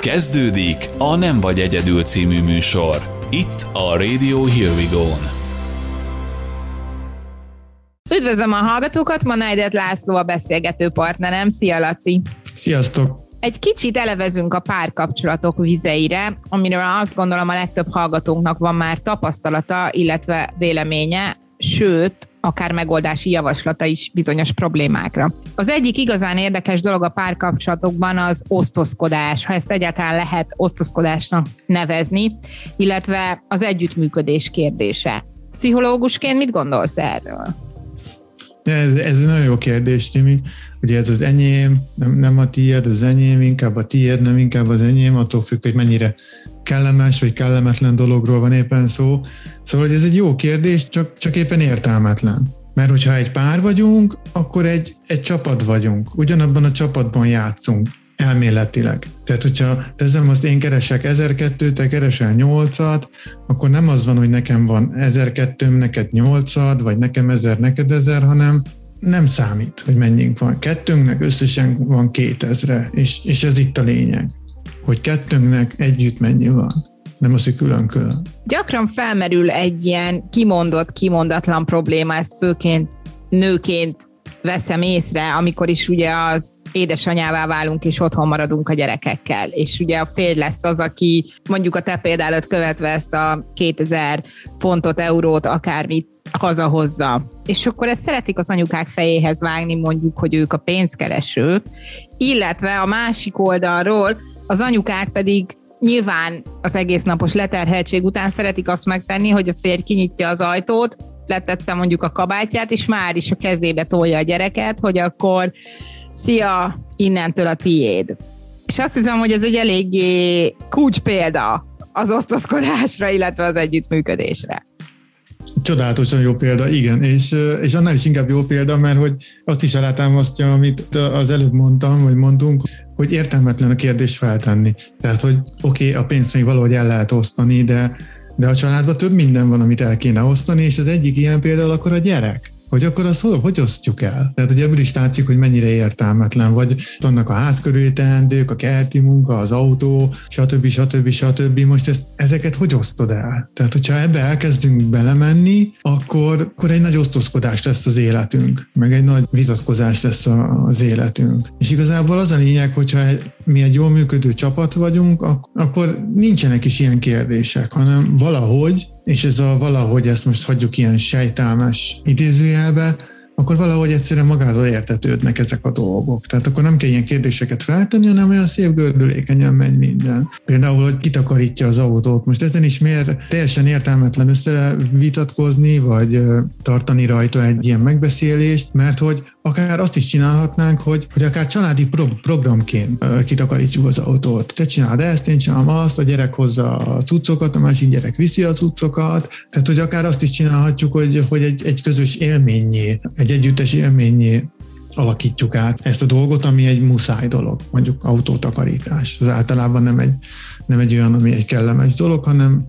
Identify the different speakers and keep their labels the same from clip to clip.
Speaker 1: Kezdődik a Nem vagy egyedül című műsor. Itt a Radio Here We Go-n.
Speaker 2: Üdvözlöm a hallgatókat, ma Nájdet László a beszélgető partnerem. Szia, Laci!
Speaker 3: Sziasztok!
Speaker 2: Egy kicsit elevezünk a párkapcsolatok vizeire, amiről azt gondolom a legtöbb hallgatónknak van már tapasztalata, illetve véleménye, sőt, akár megoldási javaslata is bizonyos problémákra. Az egyik igazán érdekes dolog a párkapcsolatokban az osztozkodás, ha ezt egyáltalán lehet osztozkodásnak nevezni, illetve az együttműködés kérdése. Pszichológusként mit gondolsz erről?
Speaker 3: Ez, ez egy nagyon jó kérdés, Timi. Ugye ez az enyém, nem, nem a tiéd, az enyém, inkább a tiéd, nem inkább az enyém, attól függ, hogy mennyire kellemes vagy kellemetlen dologról van éppen szó. Szóval hogy ez egy jó kérdés, csak, csak éppen értelmetlen. Mert hogyha egy pár vagyunk, akkor egy, egy csapat vagyunk. Ugyanabban a csapatban játszunk elméletileg. Tehát, hogyha teszem azt, én keresek 1002, te keresel 8-at, akkor nem az van, hogy nekem van 1002, neked 8 vagy nekem 1000, neked 1000, hanem nem számít, hogy mennyink van. Kettőnknek összesen van 2000 és, és ez itt a lényeg, hogy kettőnknek együtt mennyi van nem az, hogy külön-külön.
Speaker 2: Gyakran felmerül egy ilyen kimondott, kimondatlan probléma, ezt főként nőként veszem észre, amikor is ugye az édesanyává válunk, és otthon maradunk a gyerekekkel. És ugye a férj lesz az, aki mondjuk a te példálat követve ezt a 2000 fontot, eurót, akármit hazahozza. És akkor ezt szeretik az anyukák fejéhez vágni, mondjuk, hogy ők a pénzkeresők, illetve a másik oldalról az anyukák pedig nyilván az egész napos leterheltség után szeretik azt megtenni, hogy a férj kinyitja az ajtót, letette mondjuk a kabátját, és már is a kezébe tolja a gyereket, hogy akkor szia, innentől a tiéd. És azt hiszem, hogy ez egy eléggé kulcs példa az osztozkodásra, illetve az együttműködésre.
Speaker 3: Csodálatosan jó példa, igen, és, és annál is inkább jó példa, mert hogy azt is alátámasztja, amit az előbb mondtam, vagy mondtunk, hogy értelmetlen a kérdés feltenni. Tehát, hogy oké, okay, a pénzt még valahogy el lehet osztani, de, de a családban több minden van, amit el kéne osztani, és az egyik ilyen például akkor a gyerek hogy akkor azt hogy, hogy osztjuk el? Tehát, hogy ebből is látszik, hogy mennyire értelmetlen, vagy vannak a ház körüli teendők, a kerti munka, az autó, stb. stb. stb. Most ezt, ezeket hogy osztod el? Tehát, hogyha ebbe elkezdünk belemenni, akkor, akkor egy nagy osztozkodás lesz az életünk, meg egy nagy vitatkozás lesz az életünk. És igazából az a lényeg, hogyha mi egy jól működő csapat vagyunk, akkor nincsenek is ilyen kérdések, hanem valahogy és ez a valahogy ezt most hagyjuk ilyen sejtelmes idézőjelbe, akkor valahogy egyszerűen magától értetődnek ezek a dolgok. Tehát akkor nem kell ilyen kérdéseket feltenni, hanem olyan szép gördülékenyen megy minden. Például, hogy kitakarítja az autót. Most ezen is miért teljesen értelmetlen összevitatkozni, vagy tartani rajta egy ilyen megbeszélést, mert hogy akár azt is csinálhatnánk, hogy, hogy akár családi pro- programként kitakarítjuk az autót. Te csináld ezt, én csinálom azt, a gyerek hozza a cuccokat, a másik gyerek viszi a cuccokat. Tehát, hogy akár azt is csinálhatjuk, hogy, hogy egy, egy közös élményé, egy együttes élményé alakítjuk át ezt a dolgot, ami egy muszáj dolog, mondjuk autótakarítás. Az általában nem egy, nem egy olyan, ami egy kellemes dolog, hanem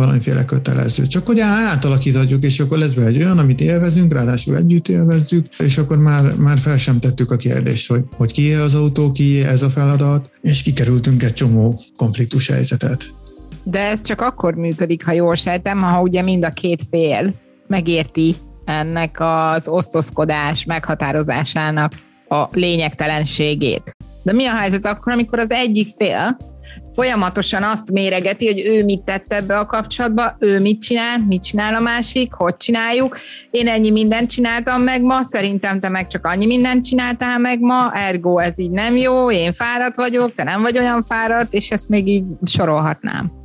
Speaker 3: valamiféle kötelező. Csak hogy átalakíthatjuk, és akkor lesz be egy olyan, amit élvezünk, ráadásul együtt élvezzük, és akkor már, már fel sem tettük a kérdést, hogy, hogy kié az autó, kié ez a feladat, és kikerültünk egy csomó konfliktus helyzetet.
Speaker 2: De ez csak akkor működik, ha jól sejtem, ha ugye mind a két fél megérti ennek az osztozkodás meghatározásának a lényegtelenségét. De mi a helyzet akkor, amikor az egyik fél folyamatosan azt méregeti, hogy ő mit tett ebbe a kapcsolatba, ő mit csinál, mit csinál a másik, hogy csináljuk. Én ennyi mindent csináltam meg ma, szerintem te meg csak annyi mindent csináltál meg ma, ergo ez így nem jó, én fáradt vagyok, te nem vagy olyan fáradt, és ezt még így sorolhatnám.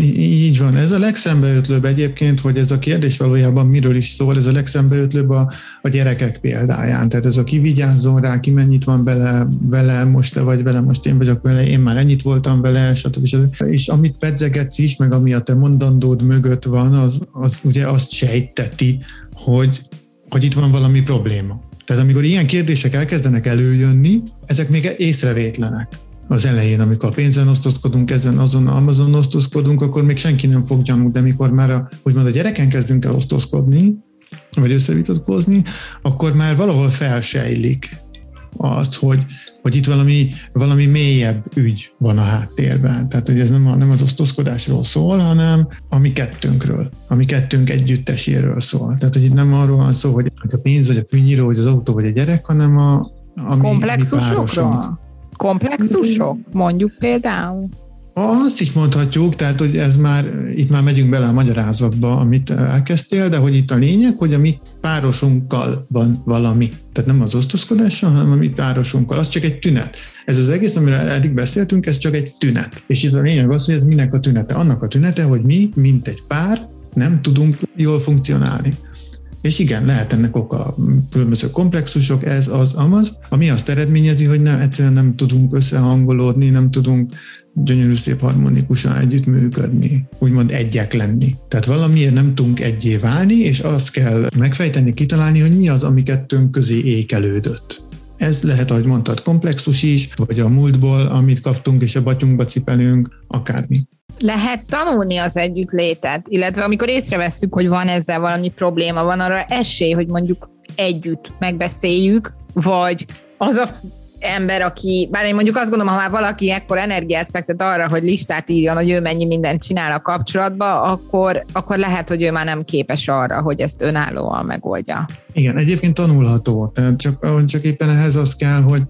Speaker 3: Így van. Ez a legszembeötlőbb egyébként, hogy ez a kérdés valójában miről is szól, ez a legszembeötlőbb a, a gyerekek példáján. Tehát ez a ki vigyázzon rá, ki mennyit van bele, vele most te vagy vele, most én vagyok vele, én már ennyit voltam vele, stb. stb. És amit pedzegetsz is, meg ami a te mondandód mögött van, az, az ugye azt sejteti, hogy, hogy itt van valami probléma. Tehát amikor ilyen kérdések elkezdenek előjönni, ezek még észrevétlenek az elején, amikor a pénzen osztozkodunk, ezen azon Amazon osztozkodunk, akkor még senki nem fog gyanú, de mikor már a, úgymond a gyereken kezdünk el osztozkodni, vagy összevitatkozni, akkor már valahol felsejlik azt, hogy hogy itt valami, valami mélyebb ügy van a háttérben. Tehát, hogy ez nem, a, nem az osztozkodásról szól, hanem a mi kettőnkről, a mi kettőnk együtteséről szól. Tehát, hogy itt nem arról van szó, hogy a pénz, vagy a fűnyíró, vagy az autó, vagy a gyerek, hanem a, a
Speaker 2: Komplexusokról? Mi Komplexusok? Mondjuk például.
Speaker 3: Azt is mondhatjuk, tehát hogy ez már, itt már megyünk bele a magyarázatba, amit elkezdtél, de hogy itt a lényeg, hogy a mi párosunkkal van valami. Tehát nem az osztozkodással, hanem a mi párosunkkal. Az csak egy tünet. Ez az egész, amiről eddig beszéltünk, ez csak egy tünet. És itt a lényeg az, hogy ez minek a tünete. Annak a tünete, hogy mi, mint egy pár, nem tudunk jól funkcionálni. És igen, lehet ennek oka különböző komplexusok, ez, az, amaz, ami azt eredményezi, hogy nem, egyszerűen nem tudunk összehangolódni, nem tudunk gyönyörű szép harmonikusan együttműködni, úgymond egyek lenni. Tehát valamiért nem tudunk egyé válni, és azt kell megfejteni, kitalálni, hogy mi az, ami kettőnk közé ékelődött. Ez lehet, ahogy mondtad, komplexus is, vagy a múltból, amit kaptunk, és a batyunkba cipelünk, akármi.
Speaker 2: Lehet tanulni az együttlétet, illetve amikor észrevesszük, hogy van ezzel valami probléma, van arra esély, hogy mondjuk együtt megbeszéljük, vagy az a ember, aki, bár én mondjuk azt gondolom, ha már valaki ekkor energiát fektet arra, hogy listát írjon, hogy ő mennyi mindent csinál a kapcsolatba, akkor, akkor lehet, hogy ő már nem képes arra, hogy ezt önállóan megoldja.
Speaker 3: Igen, egyébként tanulható. Csak, csak éppen ehhez az kell, hogy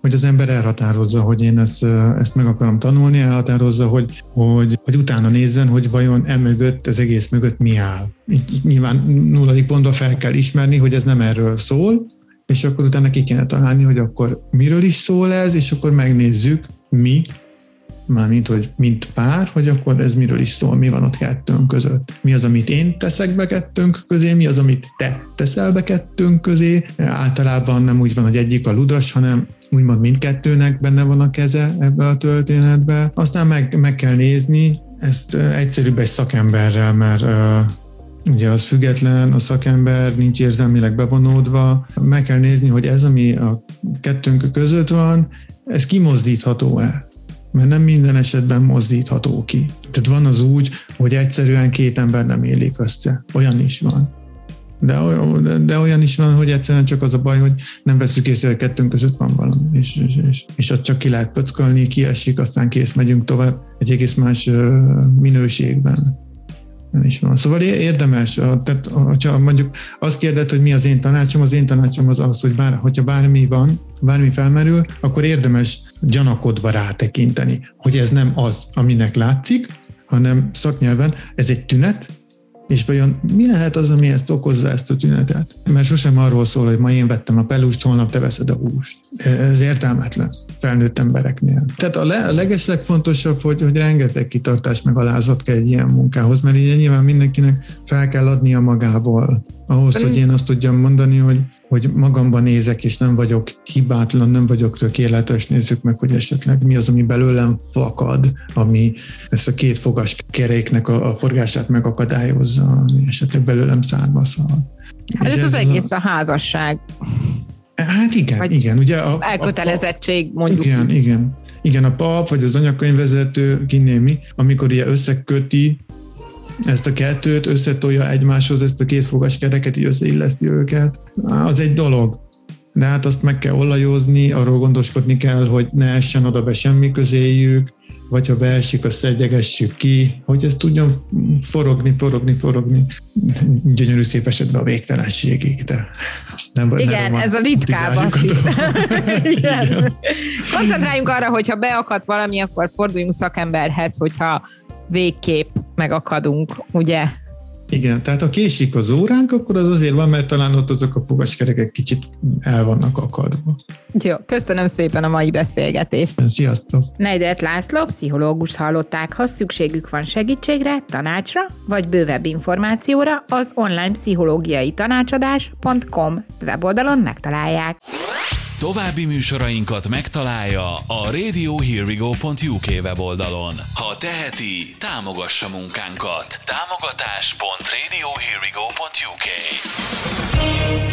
Speaker 3: hogy az ember elhatározza, hogy én ezt, ezt meg akarom tanulni, elhatározza, hogy, hogy, hogy utána nézzen, hogy vajon emögött, az egész mögött mi áll. Nyilván nulladik pontban fel kell ismerni, hogy ez nem erről szól, és akkor utána ki kéne találni, hogy akkor miről is szól ez, és akkor megnézzük mi, mármint, hogy mint pár, hogy akkor ez miről is szól, mi van ott kettőnk között. Mi az, amit én teszek be kettőnk közé, mi az, amit te teszel be kettőnk közé. Általában nem úgy van, hogy egyik a ludas, hanem úgymond mindkettőnek benne van a keze ebbe a történetbe. Aztán meg, meg kell nézni, ezt egyszerűbb egy szakemberrel, mert uh, ugye az független, a szakember nincs érzelmileg bevonódva. Meg kell nézni, hogy ez, ami a kettőnk között van, ez kimozdítható-e mert nem minden esetben mozdítható ki. Tehát van az úgy, hogy egyszerűen két ember nem élik össze. Olyan is van. De, de olyan is van, hogy egyszerűen csak az a baj, hogy nem veszük észre, hogy kettőnk között van valami, és, és, és, és azt csak ki lehet pöckölni, kiesik, aztán kész, megyünk tovább egy egész más minőségben. Is van. Szóval érdemes, tehát hogyha mondjuk azt kérded, hogy mi az én tanácsom, az én tanácsom az az, hogy bár, hogyha bármi van, bármi felmerül, akkor érdemes gyanakodva rátekinteni, hogy ez nem az, aminek látszik, hanem szaknyelven ez egy tünet, és vajon mi lehet az, ami ezt okozza, ezt a tünetet? Mert sosem arról szól, hogy ma én vettem a pelust, holnap te veszed a húst. Ez értelmetlen felnőtt embereknél. Tehát a, le, a legeslegfontosabb, hogy, hogy rengeteg kitartás meg alázat kell egy ilyen munkához, mert így nyilván mindenkinek fel kell adnia magából ahhoz, hogy én azt tudjam mondani, hogy hogy magamban nézek, és nem vagyok hibátlan, nem vagyok tökéletes, nézzük meg, hogy esetleg mi az, ami belőlem fakad, ami ezt a két fogas keréknek a, a forgását megakadályozza, ami esetleg belőlem származhat.
Speaker 2: Hát ez, ez az egész a, a házasság.
Speaker 3: Hát igen, vagy igen. Ugye a,
Speaker 2: elkötelezettség mondjuk.
Speaker 3: Igen, igen. Igen, a pap vagy az anyakönyvvezető, kinémi, amikor ilyen összeköti ezt a kettőt, összetolja egymáshoz ezt a két fogas kereket, így összeilleszti őket, az egy dolog. De hát azt meg kell olajozni, arról gondoskodni kell, hogy ne essen oda be semmi közéjük, vagy ha beesik, azt egyegessük ki, hogy ezt tudjon forogni, forogni, forogni. Gyönyörű szép esetben a végtelenségig, de
Speaker 2: nem Igen, ez a ritkább azt Igen. Koncentráljunk arra, hogyha beakadt valami, akkor forduljunk szakemberhez, hogyha végképp megakadunk, ugye?
Speaker 3: Igen, tehát ha késik az óránk, akkor az azért van, mert talán ott azok a fogaskerekek kicsit el vannak akadva.
Speaker 2: Jó, köszönöm szépen a mai beszélgetést.
Speaker 3: Sziasztok!
Speaker 2: Neidert László, pszichológus hallották, ha szükségük van segítségre, tanácsra, vagy bővebb információra, az online pszichológiai tanácsadás.com weboldalon megtalálják.
Speaker 1: További műsorainkat megtalálja a radiohearwego.uk weboldalon. Ha teheti, támogassa munkánkat. Támogatás.radiohearwego.uk